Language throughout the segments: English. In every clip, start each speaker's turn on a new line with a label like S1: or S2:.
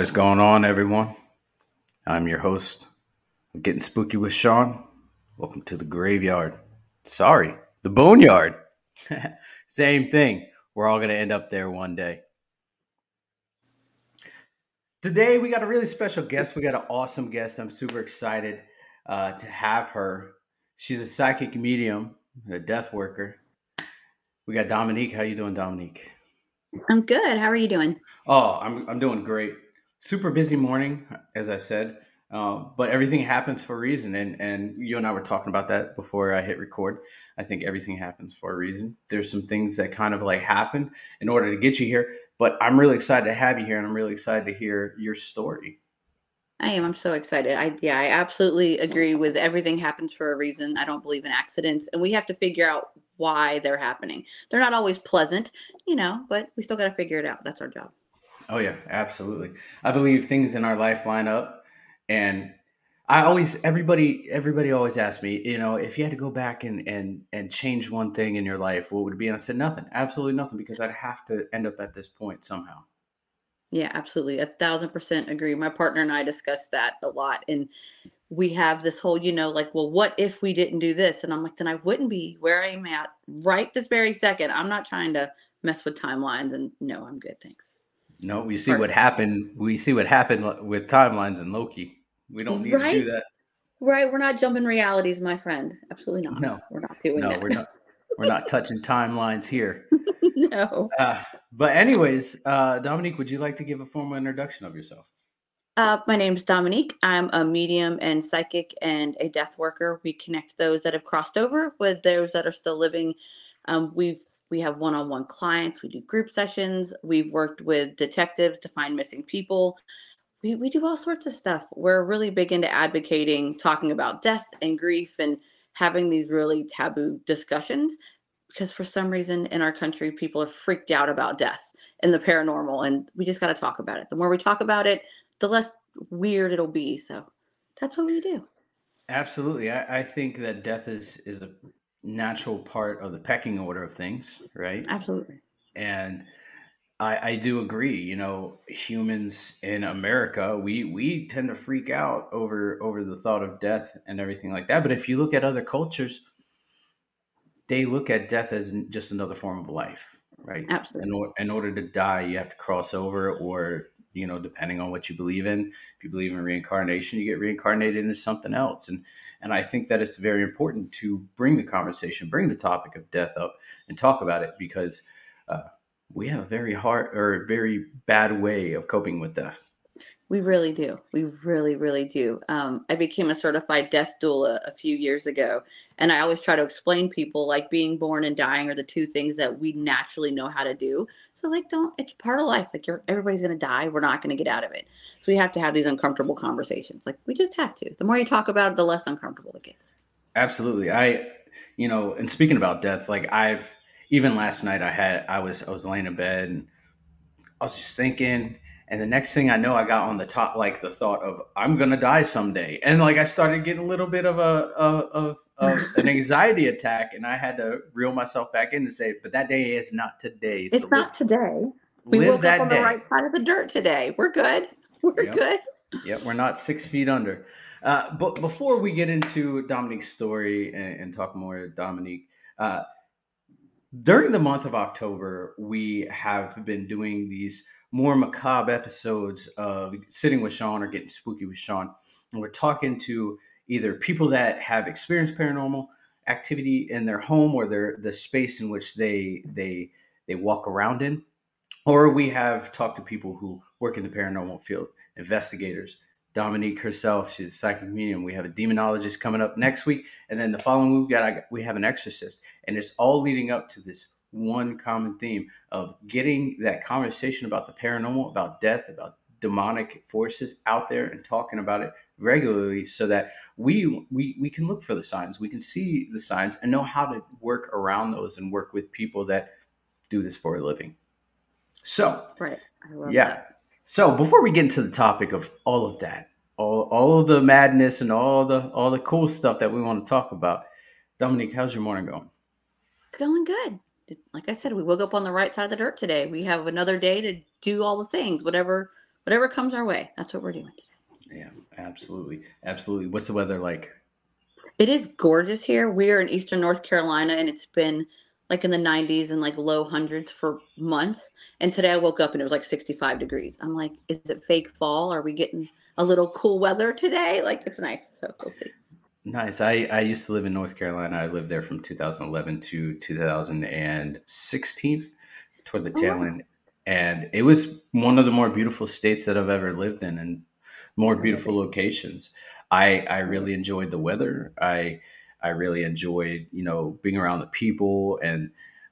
S1: What is going on, everyone? I'm your host. I'm getting spooky with Sean. Welcome to the graveyard. Sorry, the boneyard. Same thing. We're all going to end up there one day. Today, we got a really special guest. We got an awesome guest. I'm super excited uh, to have her. She's a psychic medium, a death worker. We got Dominique. How you doing, Dominique?
S2: I'm good. How are you doing?
S1: Oh, I'm I'm doing great super busy morning, as I said, uh, but everything happens for a reason. And and you and I were talking about that before I hit record. I think everything happens for a reason. There's some things that kind of like happen in order to get you here. But I'm really excited to have you here, and I'm really excited to hear your story.
S2: I am. I'm so excited. I yeah, I absolutely agree with everything happens for a reason. I don't believe in accidents, and we have to figure out why they're happening. They're not always pleasant, you know, but we still got to figure it out. That's our job.
S1: Oh yeah, absolutely. I believe things in our life line up, and I always everybody everybody always asks me, you know, if you had to go back and and and change one thing in your life, what would it be? And I said nothing, absolutely nothing, because I'd have to end up at this point somehow.
S2: Yeah, absolutely, a thousand percent agree. My partner and I discussed that a lot, and we have this whole, you know, like, well, what if we didn't do this? And I'm like, then I wouldn't be where I'm at right this very second. I'm not trying to mess with timelines, and no, I'm good, thanks.
S1: No, we see what happened. We see what happened with timelines and Loki. We don't need right? to do that.
S2: Right. We're not jumping realities, my friend. Absolutely not.
S1: No,
S2: we're not doing no,
S1: that. we're not. We're not touching timelines here.
S2: no.
S1: Uh, but anyways, uh, Dominique, would you like to give a formal introduction of yourself?
S2: Uh, my name's Dominique. I'm a medium and psychic and a death worker. We connect those that have crossed over with those that are still living. Um, we've we have one on one clients. We do group sessions. We've worked with detectives to find missing people. We, we do all sorts of stuff. We're really big into advocating, talking about death and grief and having these really taboo discussions because for some reason in our country, people are freaked out about death and the paranormal. And we just got to talk about it. The more we talk about it, the less weird it'll be. So that's what we do.
S1: Absolutely. I, I think that death is, is a natural part of the pecking order of things, right?
S2: Absolutely.
S1: And I, I do agree. You know, humans in America, we we tend to freak out over over the thought of death and everything like that. But if you look at other cultures, they look at death as just another form of life, right?
S2: Absolutely.
S1: In, or, in order to die, you have to cross over, or you know, depending on what you believe in. If you believe in reincarnation, you get reincarnated into something else, and and I think that it's very important to bring the conversation, bring the topic of death up and talk about it because uh, we have a very hard or a very bad way of coping with death.
S2: We really do. We really, really do. Um, I became a certified death doula a few years ago, and I always try to explain people like being born and dying are the two things that we naturally know how to do. So, like, don't. It's part of life. Like, you're everybody's gonna die. We're not gonna get out of it. So we have to have these uncomfortable conversations. Like, we just have to. The more you talk about it, the less uncomfortable it gets.
S1: Absolutely. I, you know, and speaking about death, like I've even last night I had I was I was laying in bed and I was just thinking and the next thing I know, I got on the top, like the thought of I'm gonna die someday, and like I started getting a little bit of a of, of an anxiety attack, and I had to reel myself back in and say, "But that day is not today."
S2: So it's not today. We woke up on day. the right side of the dirt today. We're good. We're
S1: yep.
S2: good.
S1: Yeah, we're not six feet under. Uh, but before we get into Dominique's story and, and talk more, Dominique, uh, during the month of October, we have been doing these more macabre episodes of sitting with Sean or getting spooky with Sean. And we're talking to either people that have experienced paranormal activity in their home or their the space in which they they they walk around in, or we have talked to people who work in the paranormal field, investigators. Dominique herself, she's a psychic medium. We have a demonologist coming up next week, and then the following week we got we have an exorcist, and it's all leading up to this one common theme of getting that conversation about the paranormal, about death, about demonic forces out there and talking about it regularly so that we we we can look for the signs. We can see the signs and know how to work around those and work with people that do this for a living. So
S2: right.
S1: Yeah.
S2: that.
S1: so before we get into the topic of all of that all, all of the madness and all the all the cool stuff that we want to talk about dominique how's your morning going?
S2: It's going good like i said we woke up on the right side of the dirt today. We have another day to do all the things whatever whatever comes our way. That's what we're doing today.
S1: Yeah absolutely. Absolutely. What's the weather like?
S2: It is gorgeous here. We are in eastern north carolina and it's been like in the 90s and like low hundreds for months. And today i woke up and it was like 65 degrees. I'm like is it fake fall? Are we getting a little cool weather today? Like it's nice so we'll see
S1: Nice. I, I used to live in North Carolina. I lived there from 2011 to 2016, toward the oh, tail oh. end. And it was one of the more beautiful states that I've ever lived in and more beautiful locations. I, I really enjoyed the weather. I I really enjoyed, you know, being around the people and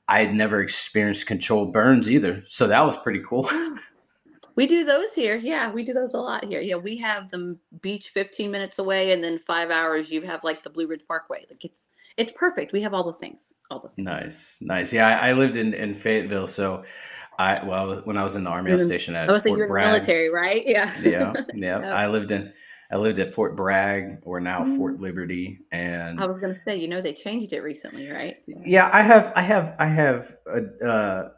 S1: I had never experienced controlled burns either. So that was pretty cool.
S2: We do those here. Yeah, we do those a lot here. Yeah, we have the beach 15 minutes away, and then five hours you have like the Blue Ridge Parkway. Like it's it's perfect. We have all the things. All the things.
S1: nice, nice. Yeah, I, I, lived in in Fayetteville, so I well when I was in the army, I was stationed at.
S2: I was you were in the military, right? Yeah.
S1: Yeah, yeah. I lived in I lived at Fort Bragg, or now mm. Fort Liberty, and
S2: I was going to say, you know, they changed it recently, right?
S1: Yeah, I have, I have, I have a, uh,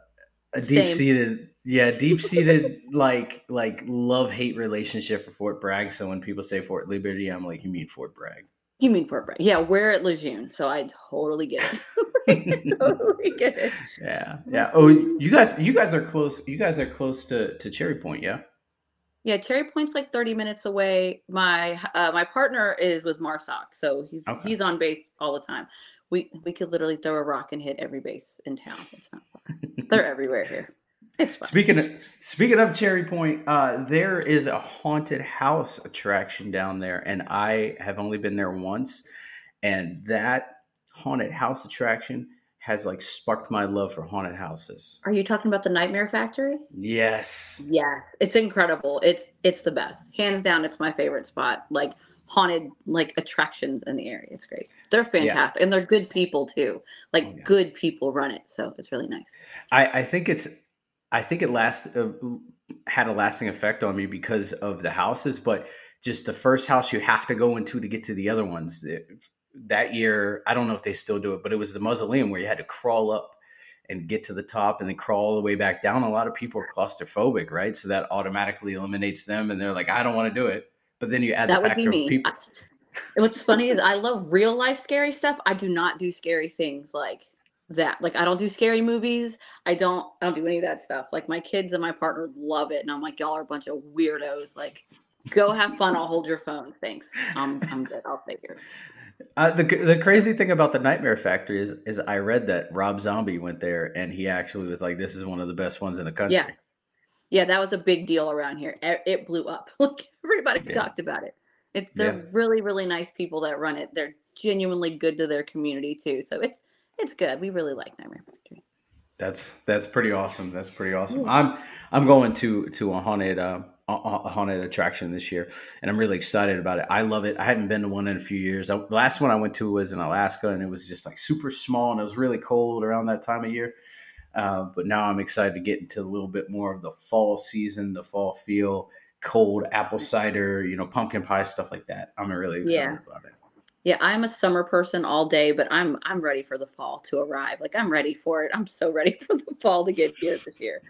S1: a deep seated yeah, deep seated like like love hate relationship for Fort Bragg. So when people say Fort Liberty, I'm like, you mean Fort Bragg?
S2: You mean Fort Bragg? Yeah, we're at Lejeune, so I totally get it. totally
S1: get it. Yeah, yeah. Oh, you guys, you guys are close. You guys are close to to Cherry Point, yeah.
S2: Yeah, Cherry Point's like 30 minutes away. My uh, my partner is with MARSOC, so he's okay. he's on base all the time. We we could literally throw a rock and hit every base in town. It's not far. They're everywhere here.
S1: Speaking of speaking of Cherry Point, uh, there is a haunted house attraction down there, and I have only been there once, and that haunted house attraction has like sparked my love for haunted houses.
S2: Are you talking about the Nightmare Factory?
S1: Yes.
S2: Yeah, it's incredible. It's it's the best, hands down. It's my favorite spot. Like haunted like attractions in the area. It's great. They're fantastic, yeah. and they're good people too. Like oh, yeah. good people run it, so it's really nice.
S1: I I think it's I think it last uh, had a lasting effect on me because of the houses, but just the first house you have to go into to get to the other ones. That year, I don't know if they still do it, but it was the mausoleum where you had to crawl up and get to the top and then crawl all the way back down. A lot of people are claustrophobic, right? So that automatically eliminates them, and they're like, "I don't want to do it." But then you add that the factor of people.
S2: I, what's funny is I love real life scary stuff. I do not do scary things like that. Like I don't do scary movies. I don't I don't do any of that stuff. Like my kids and my partner love it. And I'm like, y'all are a bunch of weirdos. Like go have fun. I'll hold your phone. Thanks. I'm I'm good. I'll figure.
S1: Uh, the the crazy thing about the Nightmare Factory is is I read that Rob Zombie went there and he actually was like, "This is one of the best ones in the country."
S2: Yeah, yeah, that was a big deal around here. It blew up. Like everybody yeah. talked about it. It's they're yeah. really really nice people that run it. They're genuinely good to their community too. So it's it's good. We really like Nightmare Factory.
S1: That's that's pretty awesome. That's pretty awesome. I'm I'm going to to a haunted uh, a haunted attraction this year, and I'm really excited about it. I love it. I hadn't been to one in a few years. I, the last one I went to was in Alaska, and it was just like super small, and it was really cold around that time of year. Uh, but now I'm excited to get into a little bit more of the fall season, the fall feel, cold apple cider, you know, pumpkin pie stuff like that. I'm really excited yeah. about it.
S2: Yeah, I'm a summer person all day, but I'm I'm ready for the fall to arrive. Like I'm ready for it. I'm so ready for the fall to get here this year.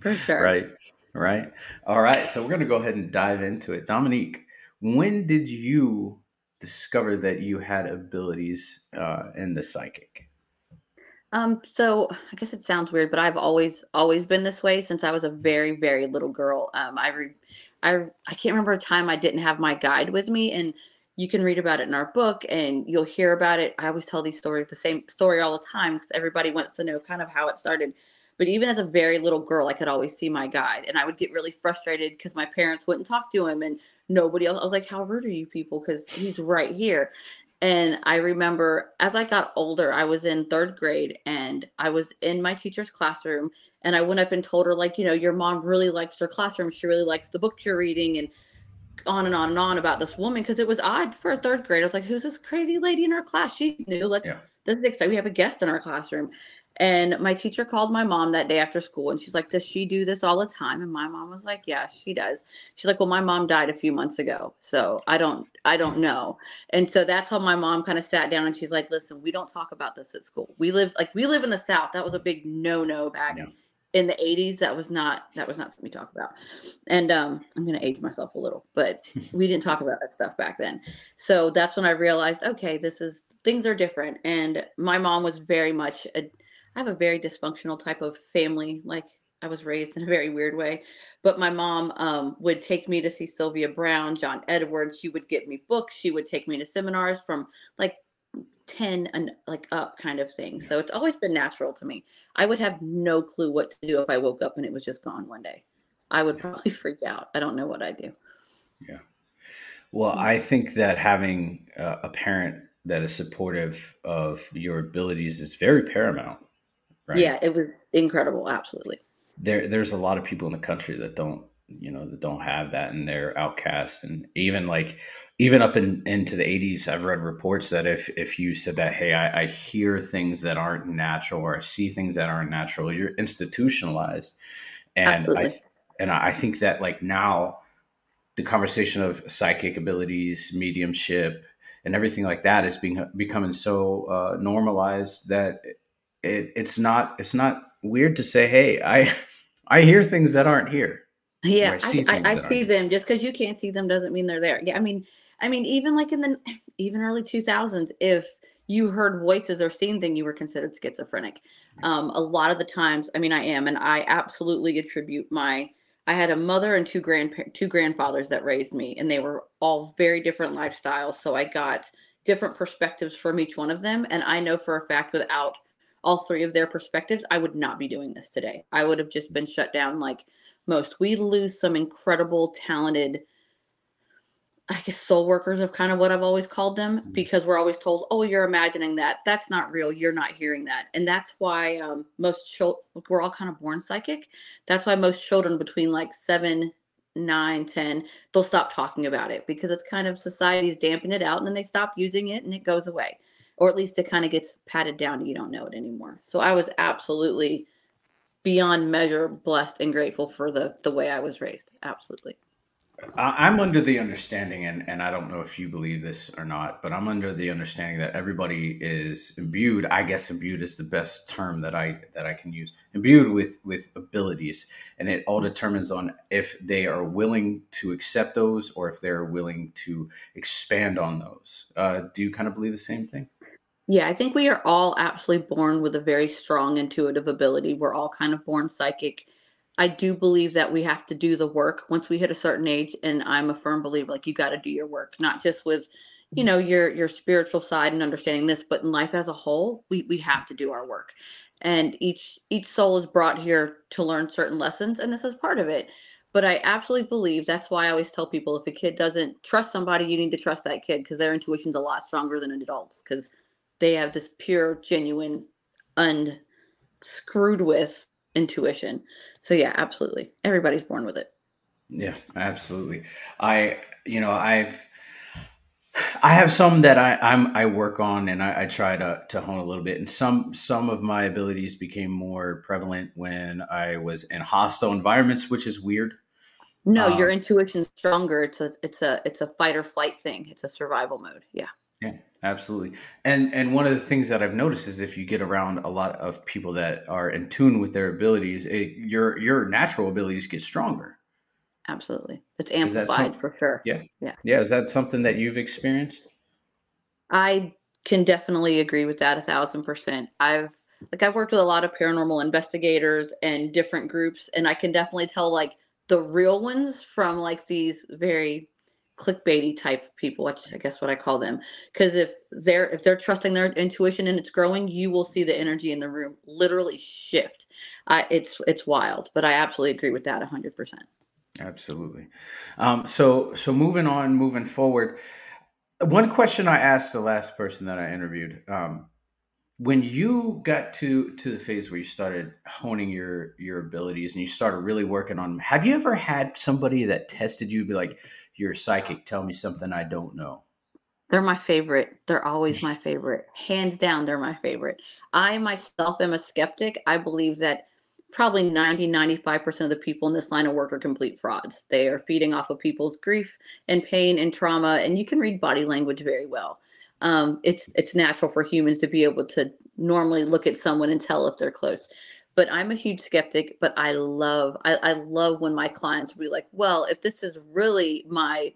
S2: For sure.
S1: Right. Right. All right. So we're gonna go ahead and dive into it. Dominique, when did you discover that you had abilities uh, in the psychic?
S2: Um, so I guess it sounds weird, but I've always always been this way since I was a very very little girl. Um, I re- I I can't remember a time I didn't have my guide with me, and you can read about it in our book and you'll hear about it. I always tell these stories, the same story all the time because everybody wants to know kind of how it started. But even as a very little girl, I could always see my guide and I would get really frustrated because my parents wouldn't talk to him and nobody else. I was like, how rude are you people? Because he's right here. And I remember as I got older, I was in third grade and I was in my teacher's classroom. And I went up and told her, like, you know, your mom really likes her classroom. She really likes the books you're reading. And on and on and on about this woman because it was odd for a third grade. I was like, who's this crazy lady in our class? She's new. Let's, yeah. this is exciting. We have a guest in our classroom. And my teacher called my mom that day after school and she's like, Does she do this all the time? And my mom was like, Yeah, she does. She's like, Well, my mom died a few months ago. So I don't I don't know. And so that's how my mom kind of sat down and she's like, Listen, we don't talk about this at school. We live like we live in the South. That was a big no-no back yeah. In the 80s. That was not that was not something we talk about. And um, I'm gonna age myself a little, but we didn't talk about that stuff back then. So that's when I realized, okay, this is things are different. And my mom was very much a I have a very dysfunctional type of family. Like I was raised in a very weird way. But my mom um, would take me to see Sylvia Browne John Edwards. She would get me books. She would take me to seminars from like 10 and like up kind of thing. So it's always been natural to me. I would have no clue what to do if I woke up and it was just gone one day. I would probably freak out. I don't know what I'd do.
S1: Yeah. Well, I think that having a parent that is supportive of your abilities is very paramount
S2: Right? Yeah, it was incredible. Absolutely.
S1: There, there's a lot of people in the country that don't, you know, that don't have that, and they're outcast. And even like, even up in into the 80s, I've read reports that if if you said that, hey, I, I hear things that aren't natural, or I see things that aren't natural, you're institutionalized. And Absolutely. I and I think that like now, the conversation of psychic abilities, mediumship, and everything like that is being becoming so uh, normalized that it, it's not it's not weird to say, hey, I I hear things that aren't here.
S2: Yeah, I see, I, I, I see them. Just because you can't see them doesn't mean they're there. Yeah, I mean, I mean, even like in the even early two thousands, if you heard voices or seen things, you were considered schizophrenic. Um, a lot of the times, I mean, I am, and I absolutely attribute my. I had a mother and two grand two grandfathers that raised me, and they were all very different lifestyles. So I got different perspectives from each one of them, and I know for a fact without all three of their perspectives, I would not be doing this today. I would have just been shut down like most. We lose some incredible, talented, I guess, soul workers of kind of what I've always called them mm-hmm. because we're always told, oh, you're imagining that. That's not real. You're not hearing that. And that's why um, most children, we're all kind of born psychic. That's why most children between like seven, nine, ten, they'll stop talking about it because it's kind of society's damping it out and then they stop using it and it goes away or at least it kind of gets patted down and you don't know it anymore. So I was absolutely beyond measure blessed and grateful for the the way I was raised. Absolutely.
S1: I'm under the understanding, and, and I don't know if you believe this or not, but I'm under the understanding that everybody is imbued. I guess imbued is the best term that I that I can use. Imbued with with abilities, and it all determines on if they are willing to accept those or if they're willing to expand on those. Uh, do you kind of believe the same thing?
S2: Yeah, I think we are all actually born with a very strong intuitive ability. We're all kind of born psychic. I do believe that we have to do the work once we hit a certain age and I'm a firm believer like you got to do your work, not just with you mm-hmm. know your your spiritual side and understanding this, but in life as a whole, we we have to do our work. And each each soul is brought here to learn certain lessons and this is part of it. But I absolutely believe that's why I always tell people if a kid doesn't trust somebody, you need to trust that kid because their intuition's a lot stronger than an adult's because they have this pure, genuine, unscrewed with intuition. So yeah, absolutely. Everybody's born with it.
S1: Yeah, absolutely. I, you know, I've, I have some that I I'm I work on and I, I, try to to hone a little bit. And some some of my abilities became more prevalent when I was in hostile environments, which is weird.
S2: No, um, your intuition's stronger. It's a it's a it's a fight or flight thing. It's a survival mode. Yeah.
S1: Yeah, absolutely. And and one of the things that I've noticed is if you get around a lot of people that are in tune with their abilities, it, your your natural abilities get stronger.
S2: Absolutely, it's amplified for sure.
S1: Yeah, yeah, yeah. Is that something that you've experienced?
S2: I can definitely agree with that a thousand percent. I've like I've worked with a lot of paranormal investigators and different groups, and I can definitely tell like the real ones from like these very clickbaity type people which i guess what i call them because if they're if they're trusting their intuition and it's growing you will see the energy in the room literally shift. I, it's it's wild but i absolutely agree with that 100%
S1: absolutely. Um, so so moving on moving forward one question I asked the last person that I interviewed, um, when you got to to the phase where you started honing your your abilities and you started really working on them, have you ever had somebody that tested you, be like, "You're psychic. Tell me something I don't know."
S2: They're my favorite. They're always my favorite. Hands down, they're my favorite. I myself am a skeptic. I believe that probably 90 95% of the people in this line of work are complete frauds they are feeding off of people's grief and pain and trauma and you can read body language very well um, it's it's natural for humans to be able to normally look at someone and tell if they're close but i'm a huge skeptic but i love i, I love when my clients will be like well if this is really my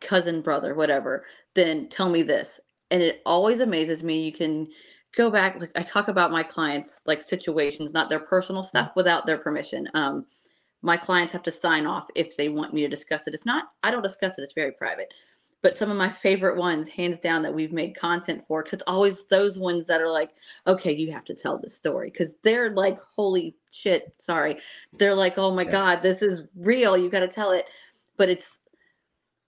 S2: cousin brother whatever then tell me this. And it always amazes me you can go back like i talk about my clients like situations not their personal stuff mm. without their permission. Um my clients have to sign off if they want me to discuss it. If not i don't discuss it it's very private but some of my favorite ones hands down that we've made content for because it's always those ones that are like okay you have to tell this story because they're like holy shit sorry they're like oh my yeah. god this is real you got to tell it but it's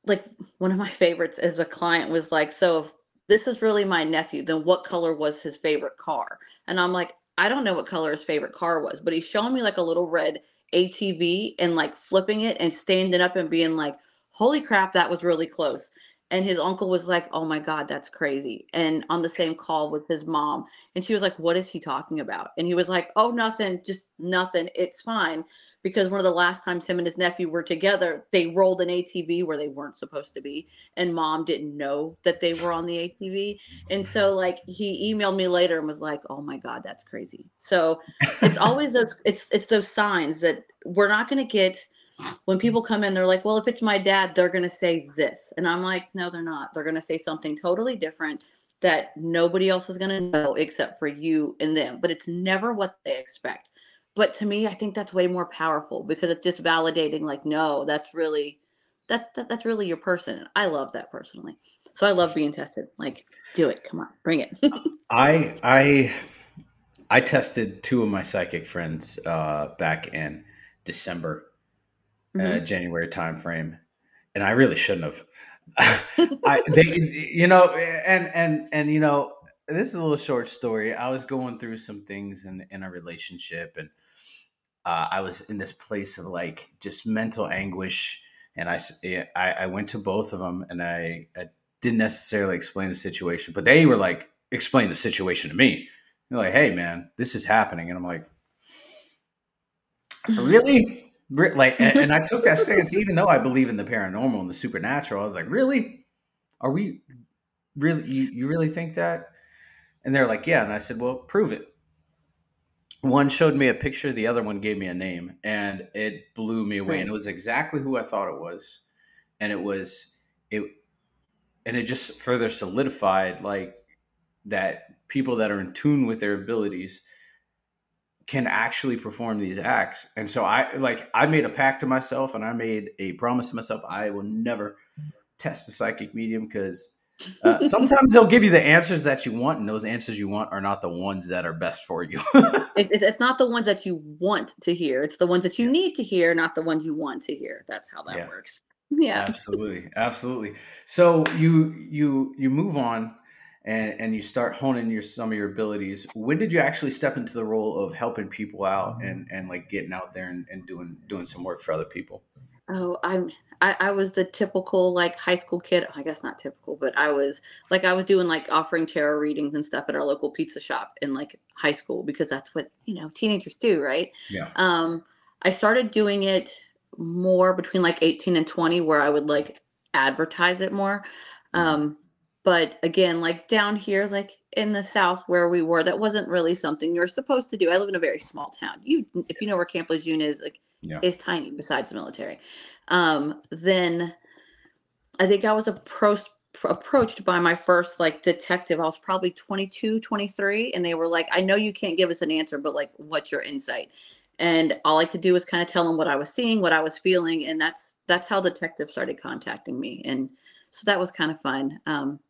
S2: like one of my favorites is a client was like so if this is really my nephew. Then what color was his favorite car? And I'm like, I don't know what color his favorite car was, but he's showing me like a little red ATV and like flipping it and standing up and being like, holy crap, that was really close. And his uncle was like, oh my God, that's crazy. And on the same call with his mom. And she was like, what is he talking about? And he was like, oh, nothing, just nothing. It's fine because one of the last times him and his nephew were together, they rolled an ATV where they weren't supposed to be, and mom didn't know that they were on the ATV. And so, like, he emailed me later and was like, "Oh my god, that's crazy." So it's always those it's it's those signs that we're not going to get when people come in. They're like, "Well, if it's my dad, they're going to say this," and I'm like, "No, they're not. They're going to say something totally different." That nobody else is going to know except for you and them, but it's never what they expect. But to me i think that's way more powerful because it's just validating like no that's really that, that that's really your person. I love that personally. So i love being tested. Like do it. Come on bring it.
S1: I i i tested two of my psychic friends uh back in december mm-hmm. uh, january timeframe and i really shouldn't have I, they, you know, and and and you know, this is a little short story. I was going through some things in in a relationship, and uh, I was in this place of like just mental anguish, and I, I, I went to both of them, and I, I didn't necessarily explain the situation, but they were like, explain the situation to me. They're like, hey man, this is happening, and I'm like, really? Like and, and, i took that stance even though i believe in the paranormal and the supernatural. I was like really? Are we really you, you really think that? And they're like yeah. And i said well prove it. One showed me a picture, the other one gave me a name, and it blew me away. Right. And it was exactly who I thought it was, and it was it, and it just further solidified like that people that are in tune with their abilities can actually perform these acts. And so I like I made a pact to myself, and I made a promise to myself I will never test a psychic medium because uh, sometimes they'll give you the answers that you want, and those answers you want are not the ones that are best for you.
S2: it, it's not the ones that you want to hear; it's the ones that you need to hear, not the ones you want to hear. That's how that yeah. works. Yeah,
S1: absolutely, absolutely. So you you you move on, and and you start honing your some of your abilities. When did you actually step into the role of helping people out and and like getting out there and, and doing doing some work for other people?
S2: Oh, I'm I, I was the typical like high school kid. I guess not typical, but I was like I was doing like offering tarot readings and stuff at our local pizza shop in like high school because that's what you know teenagers do, right?
S1: Yeah.
S2: Um, I started doing it more between like 18 and 20, where I would like advertise it more. Mm-hmm. Um, but again, like down here, like in the South where we were, that wasn't really something you're supposed to do. I live in a very small town. You, if you know where Camp Lejeune is, like yeah. is tiny besides the military. Um, then I think I was approached approached by my first like detective. I was probably 22, 23 and they were like, "I know you can't give us an answer, but like what's your insight?" And all I could do was kind of tell them what I was seeing, what I was feeling, and that's that's how detectives started contacting me. And so that was kind of fun. Um,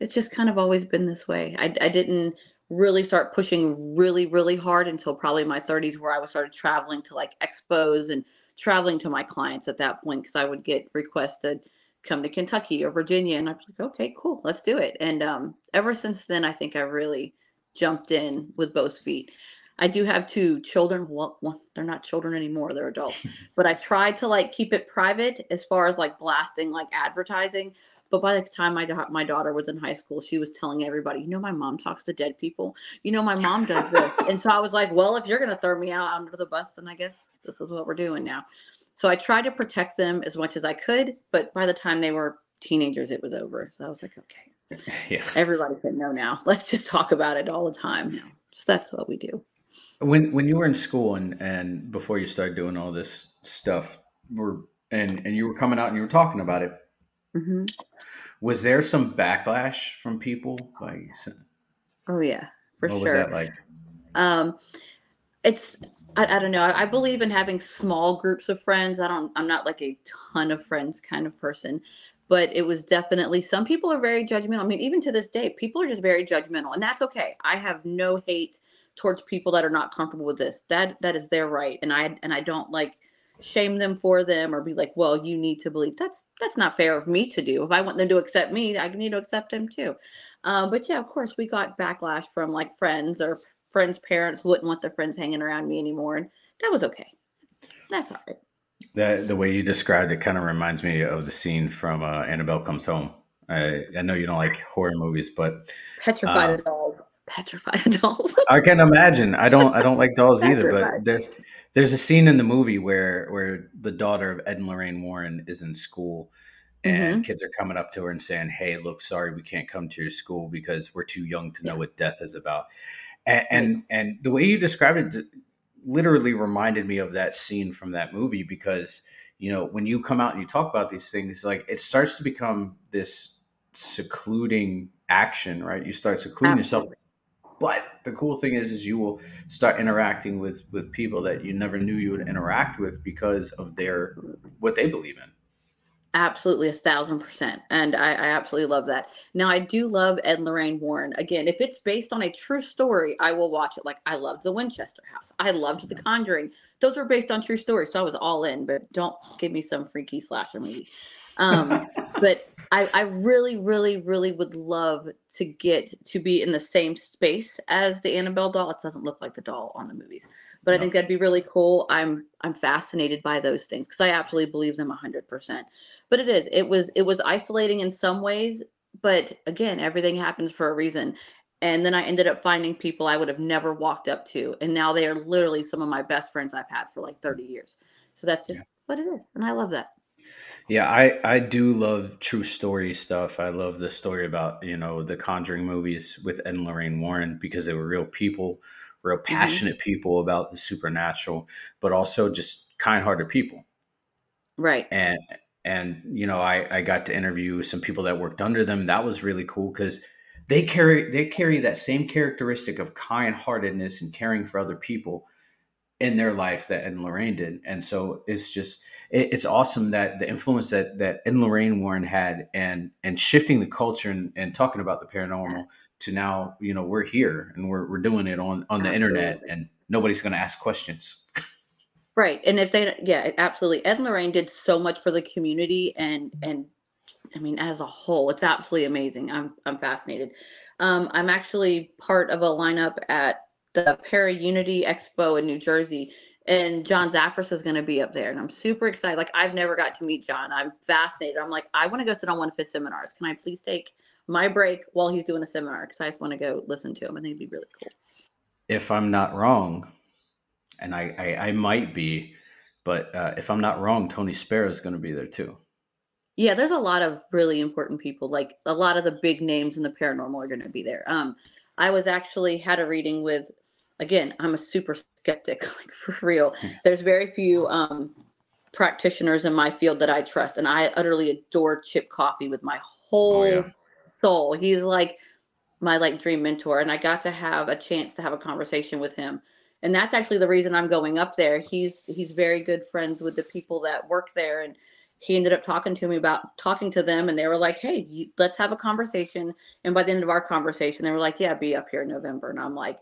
S2: it's just kind of always been this way. I, I didn't really start pushing really really hard until probably my 30s where i was started traveling to like expos and traveling to my clients at that point because i would get requested come to Kentucky or Virginia. And I was like, okay, cool, let's do it. And um, ever since then, I think I really jumped in with both feet. I do have two children. Well, well, they're not children anymore; they're adults. but I try to like keep it private as far as like blasting like advertising. But by the time my da- my daughter was in high school, she was telling everybody, "You know, my mom talks to dead people. You know, my mom does this." and so I was like, "Well, if you're gonna throw me out under the bus, then I guess this is what we're doing now." So I tried to protect them as much as I could, but by the time they were teenagers, it was over. So I was like, "Okay, yeah. everybody can know now. Let's just talk about it all the time now." So that's what we do.
S1: When when you were in school and and before you started doing all this stuff, were and and you were coming out and you were talking about it. Mm-hmm. Was there some backlash from people? Like,
S2: oh yeah, for what sure. What was that like? Um, it's I, I don't know. I, I believe in having small groups of friends. I don't. I'm not like a ton of friends kind of person, but it was definitely some people are very judgmental. I mean, even to this day, people are just very judgmental, and that's okay. I have no hate towards people that are not comfortable with this. That that is their right, and I and I don't like shame them for them or be like, well, you need to believe that's that's not fair of me to do. If I want them to accept me, I need to accept them too. Um, but yeah, of course, we got backlash from like friends or friends' parents wouldn't want their friends hanging around me anymore, and that was okay. That's all right.
S1: That the way you described it kind of reminds me of the scene from uh, Annabelle Comes Home. I, I know you don't like horror movies, but
S2: petrified uh, dolls. Petrified dolls.
S1: I can imagine. I don't. I don't like dolls either. But there's there's a scene in the movie where where the daughter of Ed and Lorraine Warren is in school, and mm-hmm. kids are coming up to her and saying, "Hey, look, sorry, we can't come to your school because we're too young to know what death is about." And and, and the way you described it literally reminded me of that scene from that movie because you know when you come out and you talk about these things, like it starts to become this secluding action, right? You start secluding Absolutely. yourself but the cool thing is, is you will start interacting with with people that you never knew you would interact with because of their what they believe in.
S2: Absolutely, a thousand percent, and I, I absolutely love that. Now, I do love Ed and Lorraine Warren. Again, if it's based on a true story, I will watch it. Like I loved The Winchester House, I loved The Conjuring. Those were based on true stories, so I was all in. But don't give me some freaky slasher movie. Um, but I, I really, really, really would love to get to be in the same space as the Annabelle doll. It doesn't look like the doll on the movies, but no. I think that'd be really cool. I'm I'm fascinated by those things because I absolutely believe them hundred percent. But it is it was it was isolating in some ways, but again, everything happens for a reason. And then I ended up finding people I would have never walked up to, and now they are literally some of my best friends I've had for like thirty years. So that's just yeah. what it is, and I love that.
S1: Yeah, I I do love true story stuff. I love the story about you know the Conjuring movies with Ed and Lorraine Warren because they were real people, real mm-hmm. passionate mm-hmm. people about the supernatural, but also just kind-hearted people.
S2: Right.
S1: And and you know I I got to interview some people that worked under them. That was really cool because they carry they carry that same characteristic of kind-heartedness and caring for other people in their life that Ed and Lorraine did. And so it's just it, it's awesome that the influence that that Ed and Lorraine Warren had and and shifting the culture and, and talking about the paranormal to now, you know, we're here and we're we're doing it on on the internet and nobody's going to ask questions.
S2: Right. And if they yeah, absolutely. Ed and Lorraine did so much for the community and and I mean as a whole, it's absolutely amazing. I'm I'm fascinated. Um, I'm actually part of a lineup at the Para Unity Expo in New Jersey, and John Zaffis is going to be up there, and I'm super excited. Like I've never got to meet John. I'm fascinated. I'm like, I want to go sit on one of his seminars. Can I please take my break while he's doing a seminar? Because I just want to go listen to him. I think it'd be really cool.
S1: If I'm not wrong, and I I, I might be, but uh, if I'm not wrong, Tony Spera is going to be there too.
S2: Yeah, there's a lot of really important people. Like a lot of the big names in the paranormal are going to be there. Um, I was actually had a reading with again, I'm a super skeptic, like for real. Hmm. There's very few um, practitioners in my field that I trust, and I utterly adore Chip Coffey with my whole oh, yeah. soul. He's like my like dream mentor, and I got to have a chance to have a conversation with him. And that's actually the reason I'm going up there. He's he's very good friends with the people that work there, and he ended up talking to me about talking to them, and they were like, "Hey, you, let's have a conversation." And by the end of our conversation, they were like, "Yeah, be up here in November." And I'm like,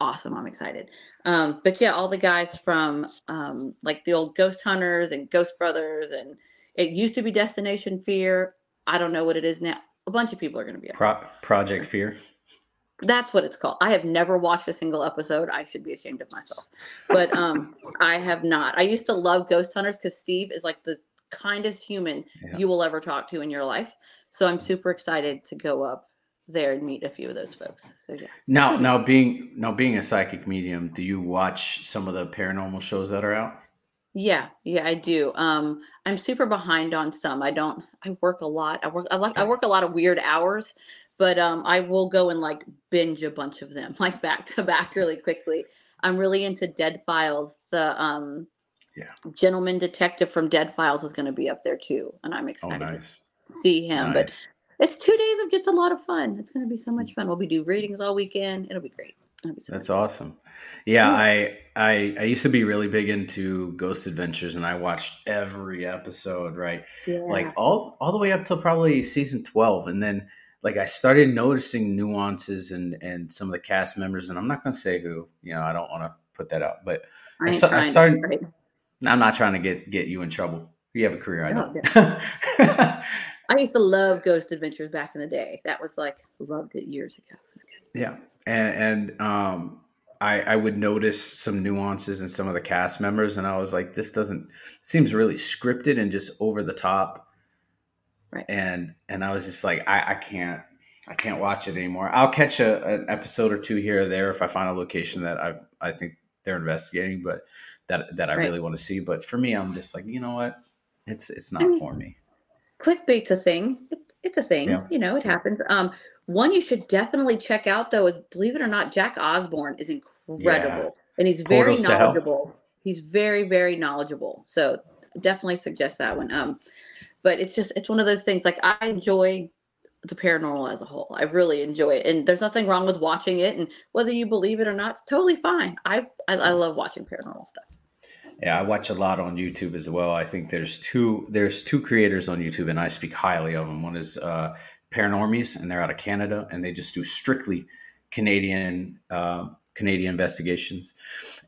S2: awesome. I'm excited. Um, but yeah, all the guys from um, like the old Ghost Hunters and Ghost Brothers, and It used to be Destination Fear. I don't know what it is now. A bunch of people are going to be.
S1: Pro- Project Fear.
S2: That's what it's called. I have never watched a single episode. I should be ashamed of myself, but um, I have not. I used to love Ghost Hunters because Steve is like the kindest human
S1: Yeah.
S2: you will ever talk to in your life. So I'm super excited to go up there and meet a few of those folks. So yeah.
S1: Now, now being now being a psychic medium, do you watch some of the paranormal shows that are out?
S2: Yeah, yeah, I do. Um, I'm super behind on some. I don't. I work a lot. I work. I like. I work a lot of weird hours, but um, I will go and like binge a bunch of them, like back to back, really quickly. I'm really into Dead Files. The um,
S1: Yeah.
S2: gentleman detective from Dead Files is going to be up there too, and I'm excited.
S1: Oh,
S2: excited
S1: nice.
S2: to see him. But
S1: nice.
S2: It's two days of just a lot of fun. It's going to be so much mm. fun. We'll be do readings all weekend. It'll be great. It'll be so
S1: That's awesome. Yeah,
S2: Yeah.
S1: I, I I used to be really big into Ghost Adventures, and I watched every episode, right?
S2: Yeah.
S1: Like all all the way up till probably season twelve, and then like I started noticing nuances and and some of the cast members, and I'm not gonna say who. You know, I don't want to put that out, but
S2: I
S1: I
S2: to,
S1: started-? I'm not trying to get get you in trouble. You have a career, I
S2: No,
S1: know.
S2: I used to love Ghost Adventures back in the day. That was like loved it years ago. It was good.
S1: Yeah, and, and um, I I would notice some nuances in some of the cast members, and I was like, this doesn't seems really scripted and just over the top.
S2: Right.
S1: And and I was just like, I, I can't I can't watch it anymore. I'll catch a, an episode or two here or there if I find a location that I I think they're investigating, but that that I
S2: Right.
S1: really want to see. But for me, I'm just like, you know what, it's it's
S2: I
S1: not
S2: mean,
S1: for me.
S2: Clickbait's a thing. It, it's a thing.
S1: Yeah.
S2: You know, it happens. Um, one you should definitely check out though is believe it or not, Jack Osbourne is incredible, and he's very
S1: Portals
S2: knowledgeable. He's very very knowledgeable. So definitely suggest that one. Um, but it's just it's one of those things. Like I enjoy the paranormal as a whole. I really enjoy it, and there's nothing wrong with watching it. And whether you believe it or not, it's totally fine. I I, I love watching paranormal stuff.
S1: Yeah, I watch a lot on YouTube as well. I think there's two there's two creators on YouTube, and I speak highly of them. One is uh, Paranormies, and they're out of Canada, and they just do strictly Canadian uh, Canadian investigations.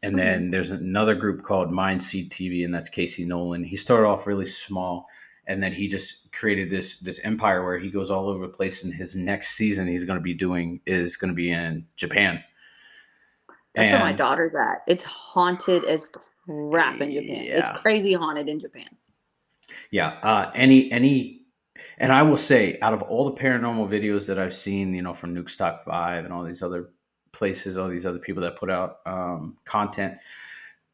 S1: And
S2: Okay.
S1: then there's another group called Mind Seed TV, and that's Casey Nolan. He started off really small, and then he just created this this empire where he goes all over the place. And his next season, he's going to be doing is going to be in Japan.
S2: That's where my
S1: And-
S2: daughter's at. It's haunted as crap in Japan.
S1: Yeah.
S2: It's crazy haunted in Japan.
S1: Yeah. Uh, any any, and I will say, out of all the paranormal videos that I've seen, you know, from Nuke's Top Five and all these other places, all these other people that put out um, content,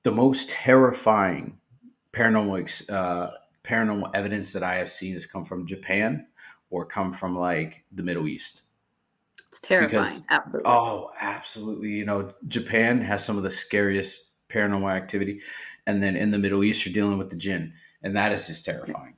S1: the most terrifying paranormal uh, paranormal evidence that I have seen has come from Japan or come from like the Middle East.
S2: It's terrifying.
S1: Because-
S2: Absolutely.
S1: Oh, absolutely. You know, Japan has some of the scariest paranormal activity, and then in the Middle East, you're dealing with the jinn, and that is just terrifying.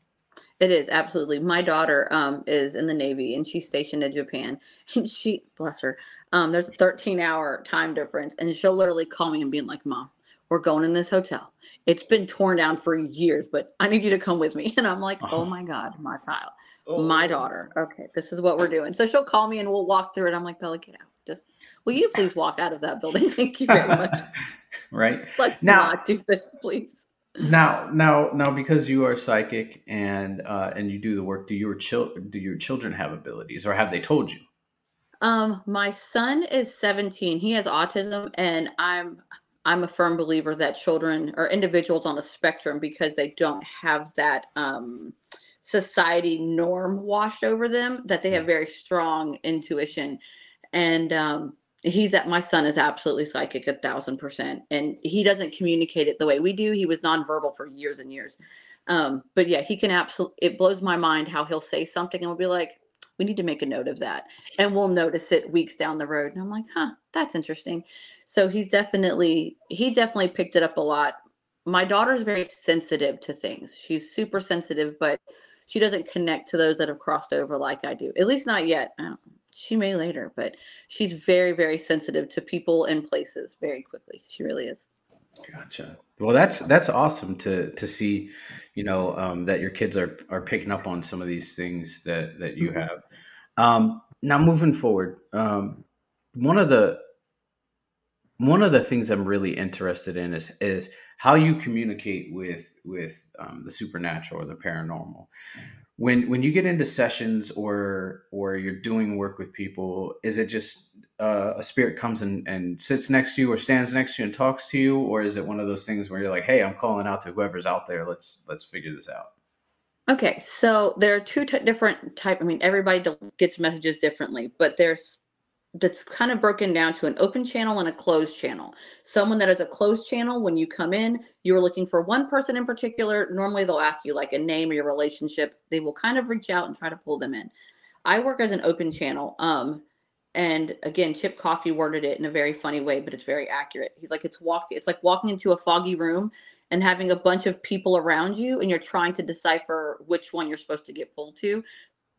S2: It is absolutely. My daughter um is in the Navy and she's stationed in Japan. And she bless her. Um, there's a 13 hour time difference, and she'll literally call me and be like, Mom, we're going in this hotel. It's been torn down for years, but I need you to come with me. And I'm like, Oh my God, my child. My daughter. Okay, this is what we're doing. So she'll call me and we'll walk through it. I'm like, Bella, get out. Just will you please walk out of that building? Thank you very much.
S1: right
S2: Let's
S1: Now-
S2: not do this, please.
S1: now, now, now, because you are psychic and uh, and you do the work, do your chil- do your children have abilities, or have they told you?
S2: Um, my son is 17. He has autism, and I'm I'm a firm believer that children or individuals on the spectrum, because they don't have that um, society norm washed over them, that they have very strong intuition. And um, he's at my son is absolutely psychic a thousand percent, and he doesn't communicate it the way we do. He was nonverbal for years and years. Um, but yeah, he can absolutely. It blows my mind how he'll say something and we'll be like, "We need to make a note of that." and we'll notice it weeks down the road and i'm like huh that's interesting so he's definitely he definitely picked it up a lot my daughter's very sensitive to things she's super sensitive but she doesn't connect to those that have crossed over like i do at least not yet she may later but she's very very sensitive to people and places very quickly she really is
S1: Gotcha. Well, that's that's awesome to to see, you know, um, that your kids are are picking up on some of these things that that you
S2: Mhm.
S1: have. Um, now, moving forward, um, one of the one of the things I'm really interested in is is how you communicate with with um, the supernatural or the paranormal when when you get into sessions or or you're doing work with people is it just uh, a spirit comes and, and sits next to you or stands next to you and talks to you? Or is it one of those things where you're like hey i'm calling out to whoever's out there. Let's let's figure this out.
S2: Okay so there are two t- different type i mean everybody gets messages differently but there's that's kind of broken down to an open channel and a closed channel. Someone that is a closed channel, when you come in, you're looking for one person in particular. Normally, they'll ask you like a name or your relationship. They will kind of reach out and try to pull them in. I work as an open channel. Um, and again, Chip Coffey worded it in a very funny way, but it's very accurate. He's like, it's walk, it's like walking into a foggy room and having a bunch of people around you, and you're trying to decipher which one you're supposed to get pulled to.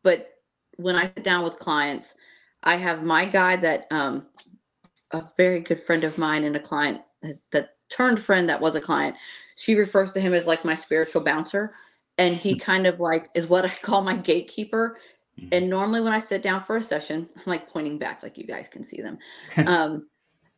S2: But when I sit down with clients, I have my guy that um, a very good friend of mine and a client that turned friend that was a client. She refers to him as like my spiritual bouncer, and he kind of like is what I call my gatekeeper. Mm-hmm. And normally when I sit down for a session, I'm like pointing back, like you guys can see them. um,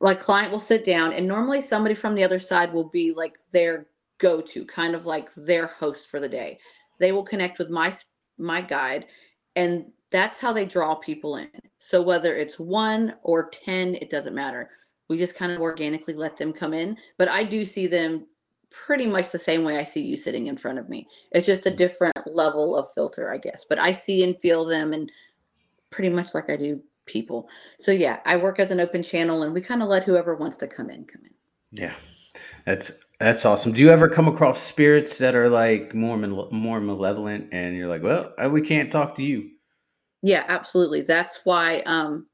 S2: like client will sit down, and normally somebody from the other side will be like their go-to, kind of like their host for the day. They will connect with my my guide, and that's how they draw people in. So whether it's one or 10, it doesn't matter. We just kind of organically let them come in. But I do see them pretty much the same way I see you sitting in front of me. It's just a mm. different level of filter, I guess. But I see and feel them and pretty much like I do people. So yeah, I work as an open channel and we kind of let whoever wants to come in come in.
S1: Yeah. That's that's awesome. Do you ever come across spirits that are like more more malevolent and you're like, "Well, we can't talk to you."
S2: Yeah, absolutely. That's why, um,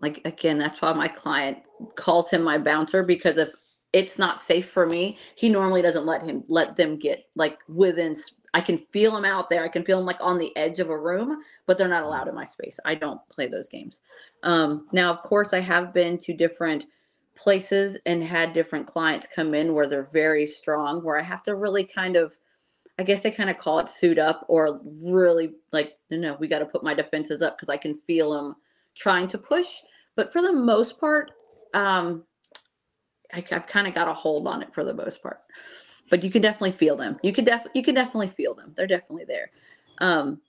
S2: like again, that's why my client calls him my bouncer because if it's not safe for me, he normally doesn't let him let them get like within. I can feel them out there. I can feel them like on the edge of a room, but they're not allowed in my space. I don't play those games. Um, now, of course, I have been to different places and had different clients come in where they're very strong, where I have to really kind of I guess they kind of call it suit up or really like, no, no, we got to put my defenses up because I can feel them trying to push. But for the most part, um, I, have kind of got a hold on it for the most part. But you can definitely feel them. You can def you can definitely feel them. They're definitely there. Um,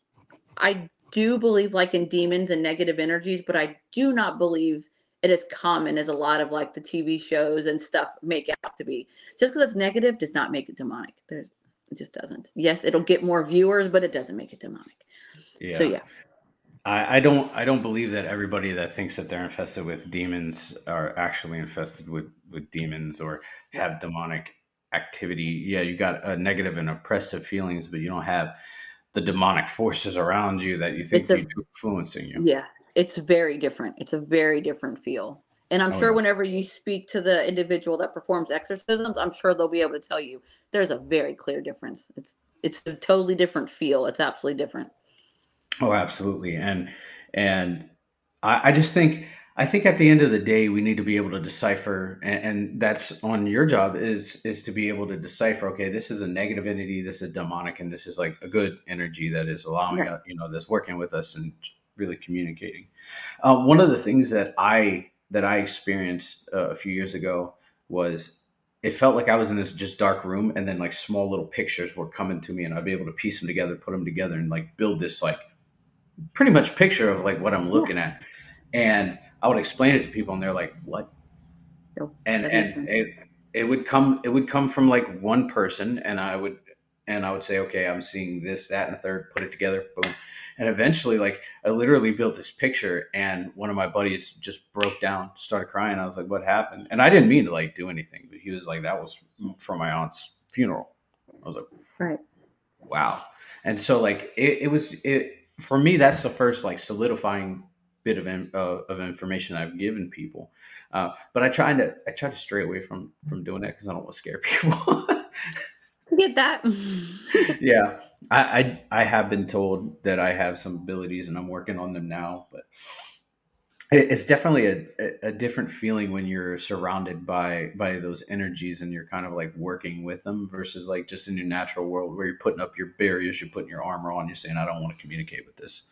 S2: I do believe like in demons and negative energies, but I do not believe it is common as a lot of like the TV shows and stuff make out to be. Just because it's negative does not make it demonic. There's it just doesn't. Yes, it'll get more viewers, but it doesn't make it demonic. Yeah. So yeah.
S1: I, I don't I don't believe that everybody that thinks that they're infested with demons are actually infested with with demons or have demonic activity. Yeah, you got a negative and oppressive feelings, but you don't have the demonic forces around you that you think are influencing you.
S2: Yeah, it's very different. It's a very different feel. And I'm oh, sure yeah. whenever you speak to the individual that performs exorcisms, I'm sure they'll be able to tell you there's a very clear difference. It's it's a totally different feel. It's absolutely different.
S1: Oh, absolutely. And and I, I just think I think at the end of the day, we need to be able to decipher, and, and, that's on your job is is to be able to decipher. Okay, this is a negative entity, this is demonic, and this is like a good energy that is allowing, right. you know, that's working with us and really communicating. Uh, one of the things that I that I experienced uh, a few years ago was it felt like I was in this just dark room, and then like small little pictures were coming to me, and I'd be able to piece them together, put them together, and like build this like pretty much picture of like what I'm looking at. And I would explain it to people, and they're like, "What?" and and it, it would come it would come from like one person, and I would and I would say, "Okay, I'm seeing this, that, and the third. Put it together, boom." And eventually, like I literally built this picture, and one of my buddies just broke down, started crying. I was like, "What happened?" And I didn't mean to like do anything, but he was like, "That was for my aunt's funeral." I was like,
S2: "Right,
S1: wow." And so, like, it, it was it for me. That's the first like solidifying bit of uh, of information I've given people. Uh, but I try to I try to stray away from from doing that because I don't want to scare people.
S2: Get that.
S1: yeah, I, I, I have been told that I have some abilities, and I'm working on them now. But it's definitely a, a different feeling when you're surrounded by by those energies and you're kind of like working with them versus like just in your natural world where you're putting up your barriers, you're putting your armor on, you're saying, "I don't want to communicate with this."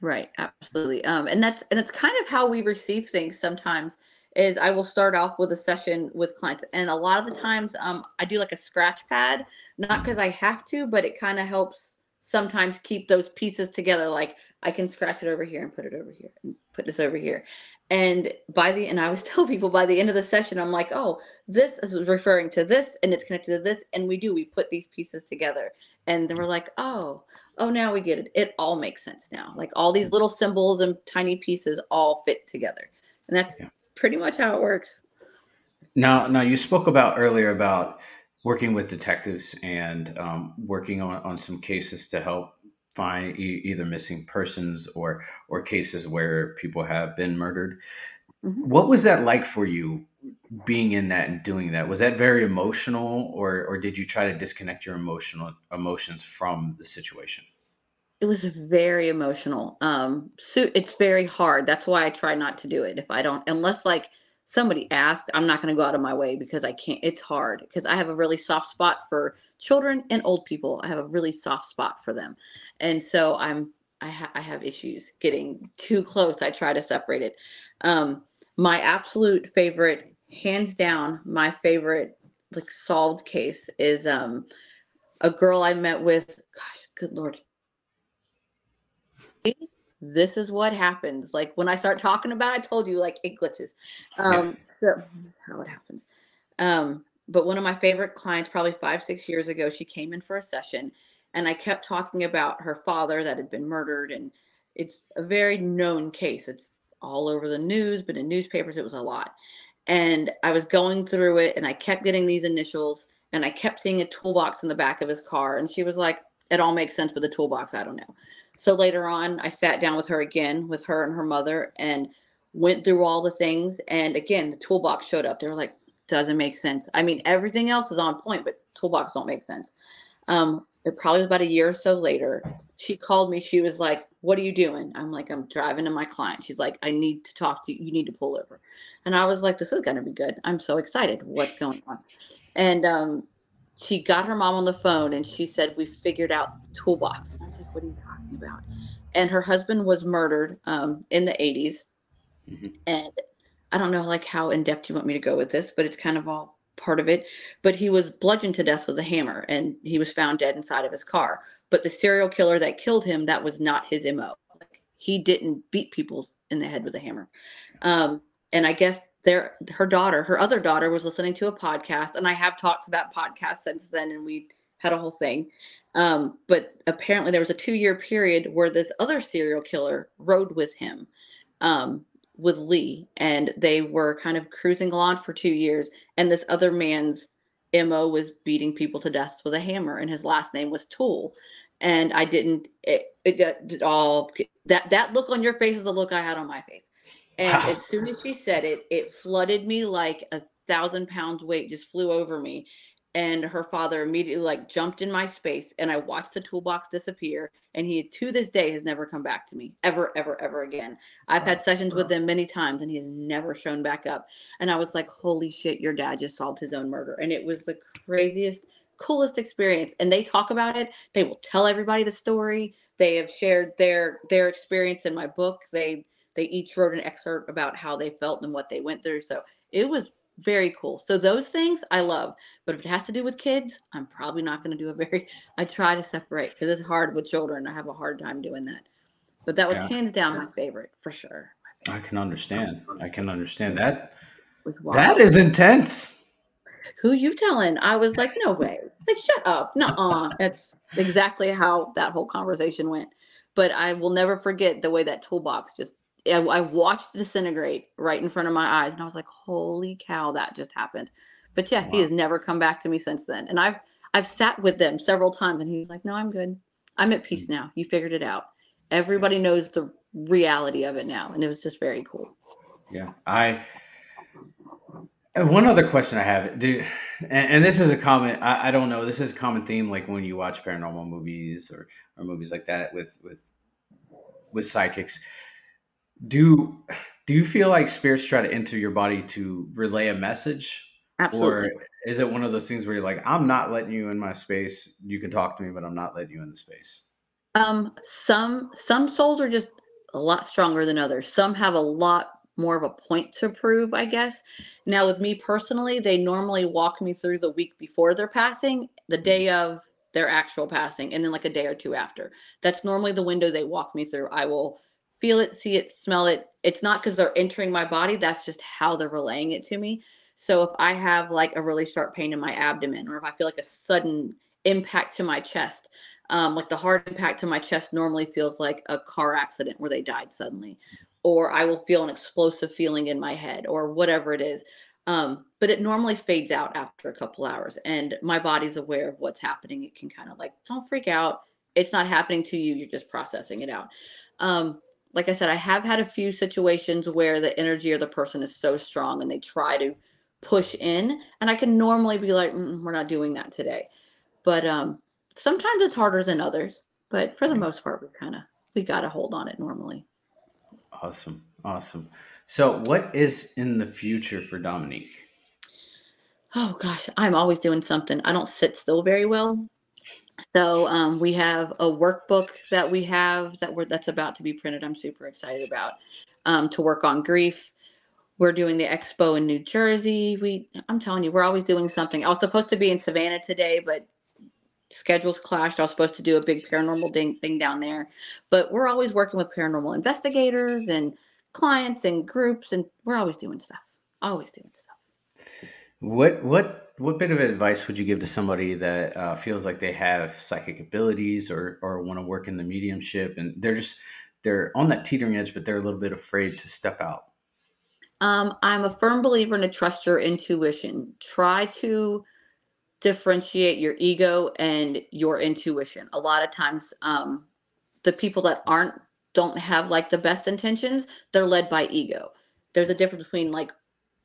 S2: Right, absolutely. Um, and that's and that's kind of how we receive things sometimes is I will start off with a session with clients, and a lot of the times, um, I do like a scratch pad, not because I have to, but it kind of helps sometimes keep those pieces together. Like I can scratch it over here and put it over here and put this over here. And by the and I always tell people by the end of the session, I'm like, oh, this is referring to this and it's connected to this. And we do, we put these pieces together. And then we're like, oh, oh, now we get it. It all makes sense now. Like all these little symbols and tiny pieces all fit together. And that's yeah. Pretty much how it works.
S1: Now, now you spoke about earlier about working with detectives and um, working on, on some cases to help find e- either missing persons or or cases where people have been murdered. Mm-hmm. What was that like for you being in that and doing that? Was that very emotional or or did you try to disconnect your emotional emotions from the situation?
S2: It was very emotional. Um so it's very hard. That's why I try not to do it. If I don't unless like somebody asked, I'm not going to go out of my way because I can't. It's hard because I have a really soft spot for children and old people. I have a really soft spot for them, and so I'm I, ha- I have issues getting too close. I try to separate it. Um, my absolute favorite, hands down, my favorite like solved case is um a girl I met with. Gosh, good lord this is what happens. Like when I start talking about, it, I told you like it glitches. Um, yeah. so how it happens. Um, but one of my favorite clients, probably five, six years ago, she came in for a session and I kept talking about her father that had been murdered. And it's a very known case. It's all over the news, but in newspapers, it was a lot. And I was going through it and I kept getting these initials and I kept seeing a toolbox in the back of his car. And she was like, it all makes sense, but the toolbox, I don't know. So later on, I sat down with her again, with her and her mother, and went through all the things. And again, the toolbox showed up. They were like, doesn't make sense. I mean, everything else is on point, but toolbox don't make sense. Um, it probably was about a year or so later. She called me. She was like, What are you doing? I'm like, I'm driving to my client. She's like, I need to talk to you. You need to pull over. And I was like, This is going to be good. I'm so excited. What's going on? And um, she got her mom on the phone and she said, We figured out the toolbox. And I was like, What are you talking about? And her husband was murdered um, in the 80s. Mm-hmm. And I don't know like how in depth you want me to go with this, but it's kind of all part of it. But he was bludgeoned to death with a hammer and he was found dead inside of his car. But the serial killer that killed him, that was not his MO. Like, he didn't beat people in the head with a hammer. Um, and I guess their her daughter, her other daughter, was listening to a podcast, and I have talked to that podcast since then, and we had a whole thing. Um, but apparently, there was a two year period where this other serial killer rode with him, um, with Lee, and they were kind of cruising along for two years. And this other man's mo was beating people to death with a hammer, and his last name was Toole. And I didn't it, it, it all that that look on your face is the look I had on my face and wow. as soon as she said it, it flooded me like a thousand pounds weight just flew over me. And her father immediately like jumped in my space and I watched the toolbox disappear. And he to this day has never come back to me ever, ever, ever again. I've wow. had sessions wow. with him many times and he has never shown back up. And I was like, holy shit, your dad just solved his own murder. And it was the craziest, coolest experience. And they talk about it. They will tell everybody the story. They have shared their their experience in my book. They they each wrote an excerpt about how they felt and what they went through. So it was very cool. So those things I love, but if it has to do with kids, I'm probably not going to do a very. I try to separate because it's hard with children. I have a hard time doing that. But that was yeah. hands down my favorite for sure.
S1: I can understand. I can understand that. That is intense.
S2: Who you telling? I was like, no way. Like, shut up. No, that's exactly how that whole conversation went. But I will never forget the way that toolbox just I, I watched disintegrate right in front of my eyes, and I was like, "Holy cow, that just happened!" But yeah, wow. he has never come back to me since then. And I've I've sat with them several times, and he's like, "No, I'm good. I'm at peace mm. now. You figured it out. Everybody knows the reality of it now." And it was just very cool.
S1: Yeah, I. One other question I have, do, and, and this is a common. I, I, don't know. This is a common theme, like when you watch paranormal movies or or movies like that with with with psychics do do you feel like spirits try to enter your body to relay a message Absolutely. or is it one of those things where you're like i'm not letting you in my space you can talk to me but i'm not letting you in the space
S2: um some some souls are just a lot stronger than others some have a lot more of a point to prove, I guess. Now, with me personally, they normally walk me through the week before they're passing, the day of their actual passing, and then like a day or two after. That's normally the window they walk me through. I will feel it, see it, smell it. It's not because they're entering my body, that's just how they're relaying it to me. So if I have like a really sharp pain in my abdomen, or if I feel like a sudden impact to my chest, um, like the hard impact to my chest normally feels like a car accident where they died suddenly, or I will feel an explosive feeling in my head, or whatever it is. Um, but it normally fades out after a couple hours, and my body's aware of what's happening. It can kind of like, don't freak out. It's not happening to you. You're just processing it out. Um, like I said, I have had a few situations where the energy of the person is so strong and they try to push in, and I can normally be like, mm, "We're not doing that today." But um, sometimes it's harder than others. But for the most part, we kind of we got to hold on it normally.
S1: Awesome, awesome. So, what is in the future for Dominique?
S2: Oh gosh, I'm always doing something. I don't sit still very well. So um, we have a workbook that we have that we're that's about to be printed. I'm super excited about um, to work on grief. We're doing the expo in New Jersey. We I'm telling you, we're always doing something. I was supposed to be in Savannah today, but schedules clashed. I was supposed to do a big paranormal thing, thing down there, but we're always working with paranormal investigators and clients and groups, and we're always doing stuff. Always doing stuff.
S1: What what what bit of advice would you give to somebody that uh, feels like they have psychic abilities or or want to work in the mediumship and they're just they're on that teetering edge, but they're a little bit afraid to step out?
S2: Um, I'm a firm believer in to trust your intuition. Try to differentiate your ego and your intuition. A lot of times, um, the people that aren't don't have like the best intentions, they're led by ego. There's a difference between like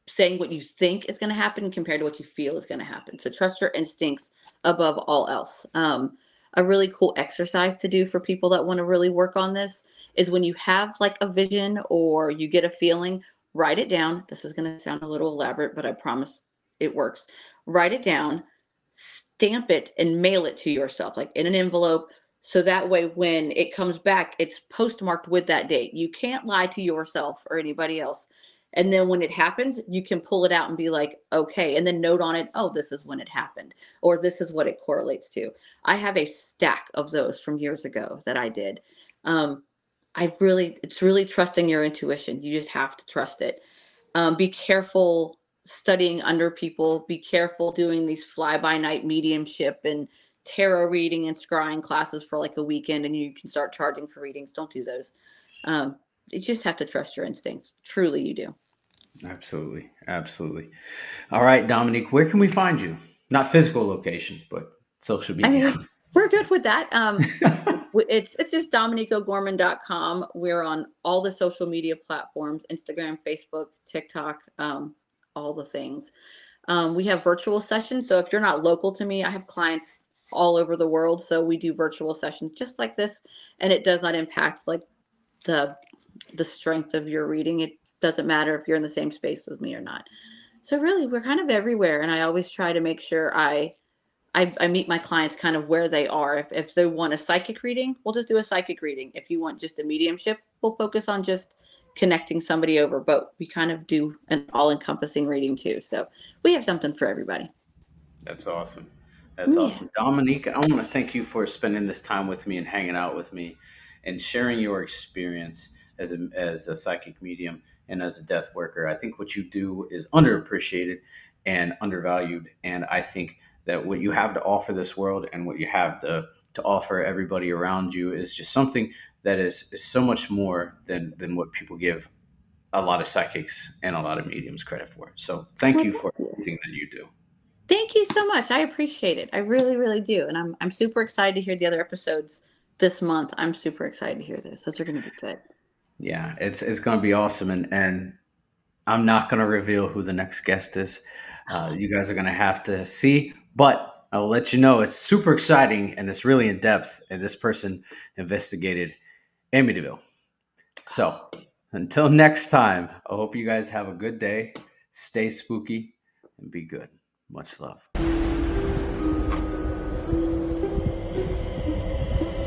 S2: saying what you think is going to happen compared to what you feel is going to happen. So trust your instincts above all else. Um, a really cool exercise to do for people that want to really work on this is when you have like a vision or you get a feeling, write it down. This is going to sound a little elaborate, but I promise it works. Write it down, stamp it, and mail it to yourself, like in an envelope. So that way, when it comes back, it's postmarked with that date. You can't lie to yourself or anybody else. And then when it happens, you can pull it out and be like, okay, and then note on it, oh, this is when it happened, or this is what it correlates to. I have a stack of those from years ago that I did. Um, I really, it's really trusting your intuition. You just have to trust it. Um, be careful studying under people. Be careful doing these fly by night mediumship and tarot reading and scrying classes for like a weekend and you can start charging for readings. Don't do those. Um, you just have to trust your instincts. Truly, you do.
S1: Absolutely. Absolutely. All right, Dominique, where can we find you? Not physical location, but social media. I mean,
S2: we're good with that. Um, it's it's just dominiqueogorman.com. We're on all the social media platforms Instagram, Facebook, TikTok, um, all the things. Um, we have virtual sessions. So if you're not local to me, I have clients all over the world. So we do virtual sessions just like this, and it does not impact like the the strength of your reading. It doesn't matter if you're in the same space with me or not. So really, we're kind of everywhere, and I always try to make sure I I, I, meet my clients kind of where they are. If, if they want a psychic reading, we'll just do a psychic reading. If you want just a mediumship, we'll focus on just connecting somebody over. But we kind of do an all encompassing reading too. So we have something for everybody.
S1: That's awesome. That's yeah. awesome. Dominique, I want to thank you for spending this time with me and hanging out with me and sharing your experience as a, as a psychic medium and as a death worker. I think what you do is underappreciated and undervalued. And I think that what you have to offer this world and what you have to, to offer everybody around you is just something that is, is so much more than, than what people give a lot of psychics and a lot of mediums credit for. So thank you for everything that you do.
S2: Thank you so much. I appreciate it. I really, really do. And I'm, I'm super excited to hear the other episodes this month. I'm super excited to hear this. Those are going to be good.
S1: Yeah, it's it's going to be awesome, and and I'm not going to reveal who the next guest is. Uh, you guys are going to have to see, but I will let you know. It's super exciting and it's really in depth. And this person investigated Amityville. So until next time, I hope you guys have a good day. Stay spooky and be good. Much love.